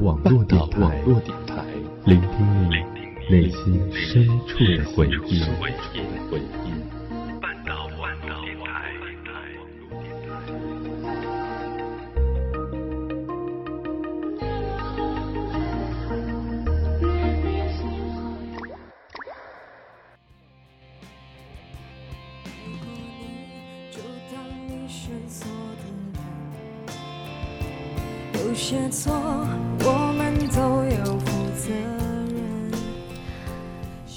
网络电台，聆听你内心深处的回忆。有些错，我们都有负责任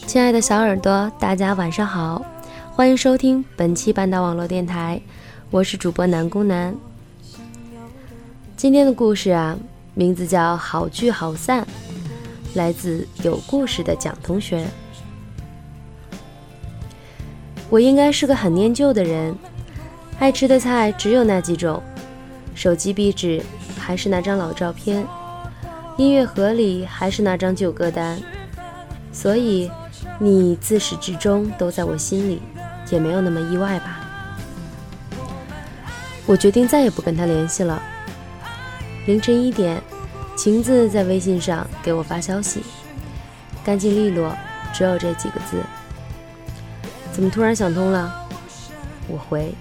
亲爱的小耳朵，大家晚上好，欢迎收听本期半岛网络电台，我是主播南宫南。今天的故事啊，名字叫《好聚好散》，来自有故事的蒋同学。我应该是个很念旧的人，爱吃的菜只有那几种，手机壁纸。还是那张老照片，音乐盒里还是那张旧歌单，所以你自始至终都在我心里，也没有那么意外吧？我决定再也不跟他联系了。凌晨一点，晴子在微信上给我发消息，干净利落，只有这几个字。怎么突然想通了？我回，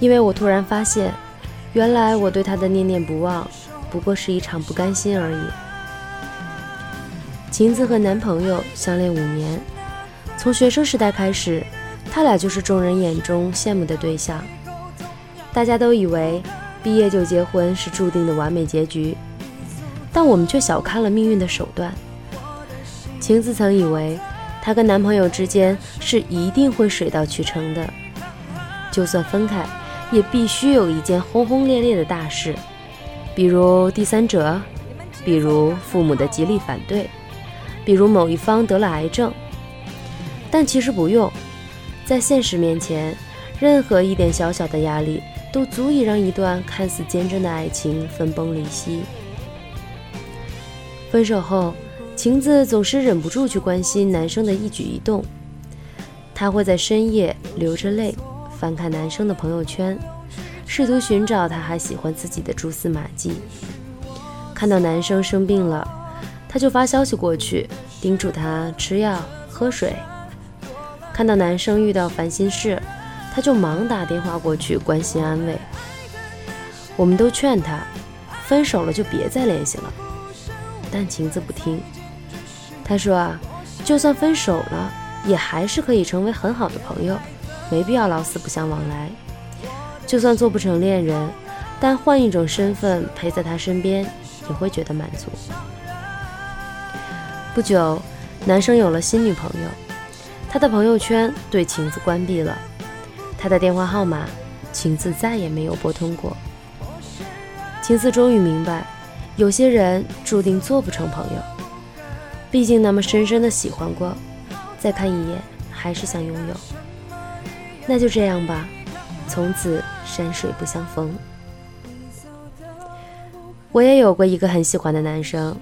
因为我突然发现。原来我对他的念念不忘，不过是一场不甘心而已。晴子和男朋友相恋五年，从学生时代开始，他俩就是众人眼中羡慕的对象。大家都以为毕业就结婚是注定的完美结局，但我们却小看了命运的手段。晴子曾以为，她跟男朋友之间是一定会水到渠成的，就算分开。也必须有一件轰轰烈烈的大事，比如第三者，比如父母的极力反对，比如某一方得了癌症。但其实不用，在现实面前，任何一点小小的压力都足以让一段看似坚贞的爱情分崩离析。分手后，晴子总是忍不住去关心男生的一举一动，她会在深夜流着泪。翻看男生的朋友圈，试图寻找他还喜欢自己的蛛丝马迹。看到男生生病了，他就发消息过去，叮嘱他吃药、喝水。看到男生遇到烦心事，他就忙打电话过去关心安慰。我们都劝他，分手了就别再联系了，但晴子不听。他说啊，就算分手了，也还是可以成为很好的朋友。没必要老死不相往来，就算做不成恋人，但换一种身份陪在他身边，也会觉得满足。不久，男生有了新女朋友，他的朋友圈对晴子关闭了，他的电话号码，晴子再也没有拨通过。晴子终于明白，有些人注定做不成朋友，毕竟那么深深的喜欢过，再看一眼还是想拥有。那就这样吧，从此山水不相逢。我也有过一个很喜欢的男生，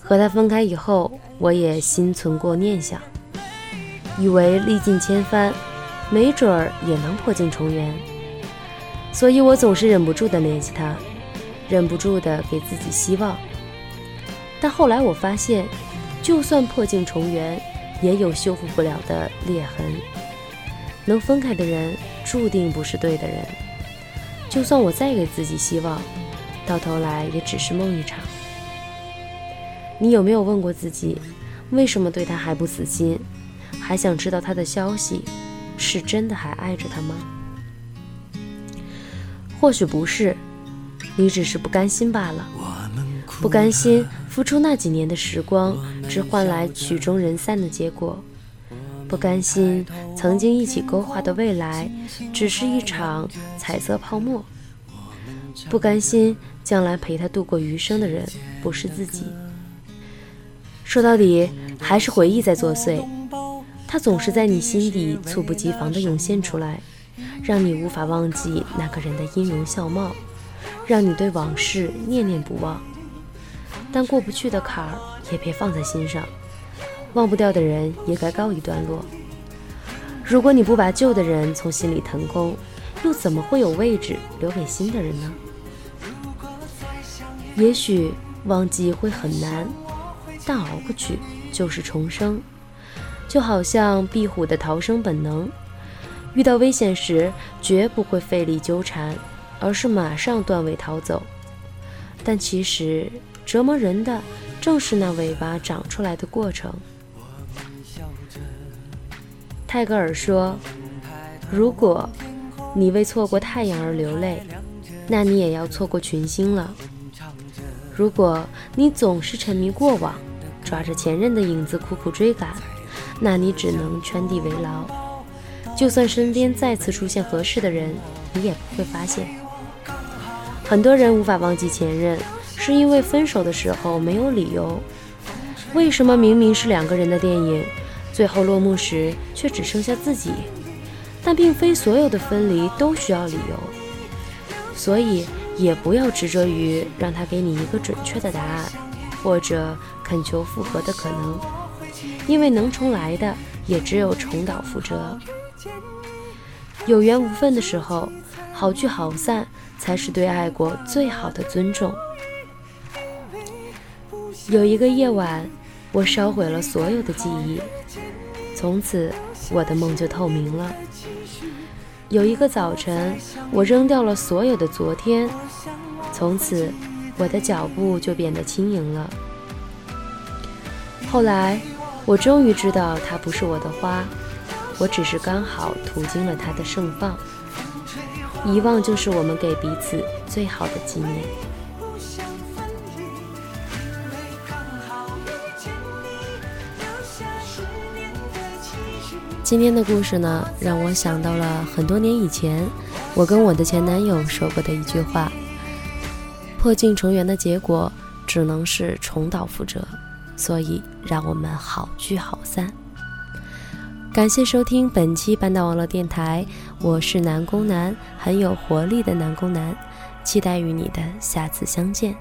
和他分开以后，我也心存过念想，以为历尽千帆，没准儿也能破镜重圆。所以我总是忍不住的联系他，忍不住的给自己希望。但后来我发现，就算破镜重圆，也有修复不了的裂痕。能分开的人注定不是对的人，就算我再给自己希望，到头来也只是梦一场。你有没有问过自己，为什么对他还不死心，还想知道他的消息，是真的还爱着他吗？或许不是，你只是不甘心罢了，不甘心付出那几年的时光，只换来曲终人散的结果。不甘心曾经一起勾画的未来，只是一场彩色泡沫。不甘心将来陪他度过余生的人，不是自己。说到底，还是回忆在作祟。它总是在你心底猝不及防地涌现出来，让你无法忘记那个人的音容笑貌，让你对往事念念不忘。但过不去的坎儿，也别放在心上。忘不掉的人也该告一段落。如果你不把旧的人从心里腾空，又怎么会有位置留给新的人呢？也许忘记会很难，但熬过去就是重生。就好像壁虎的逃生本能，遇到危险时绝不会费力纠缠，而是马上断尾逃走。但其实折磨人的正是那尾巴长出来的过程。泰戈尔说：“如果你为错过太阳而流泪，那你也要错过群星了。如果你总是沉迷过往，抓着前任的影子苦苦追赶。”那你只能圈地为牢，就算身边再次出现合适的人，你也不会发现。很多人无法忘记前任，是因为分手的时候没有理由。为什么明明是两个人的电影，最后落幕时却只剩下自己？但并非所有的分离都需要理由，所以也不要执着于让他给你一个准确的答案，或者恳求复合的可能。因为能重来的也只有重蹈覆辙。有缘无分的时候，好聚好散才是对爱过最好的尊重。有一个夜晚，我烧毁了所有的记忆，从此我的梦就透明了。有一个早晨，我扔掉了所有的昨天，从此我的脚步就变得轻盈了。后来。我终于知道，它不是我的花，我只是刚好途经了它的盛放。遗忘就是我们给彼此最好的纪念。今天的故事呢，让我想到了很多年以前，我跟我的前男友说过的一句话：破镜重圆的结果，只能是重蹈覆辙。所以，让我们好聚好散。感谢收听本期半岛网络电台，我是南宫南，很有活力的南宫南，期待与你的下次相见。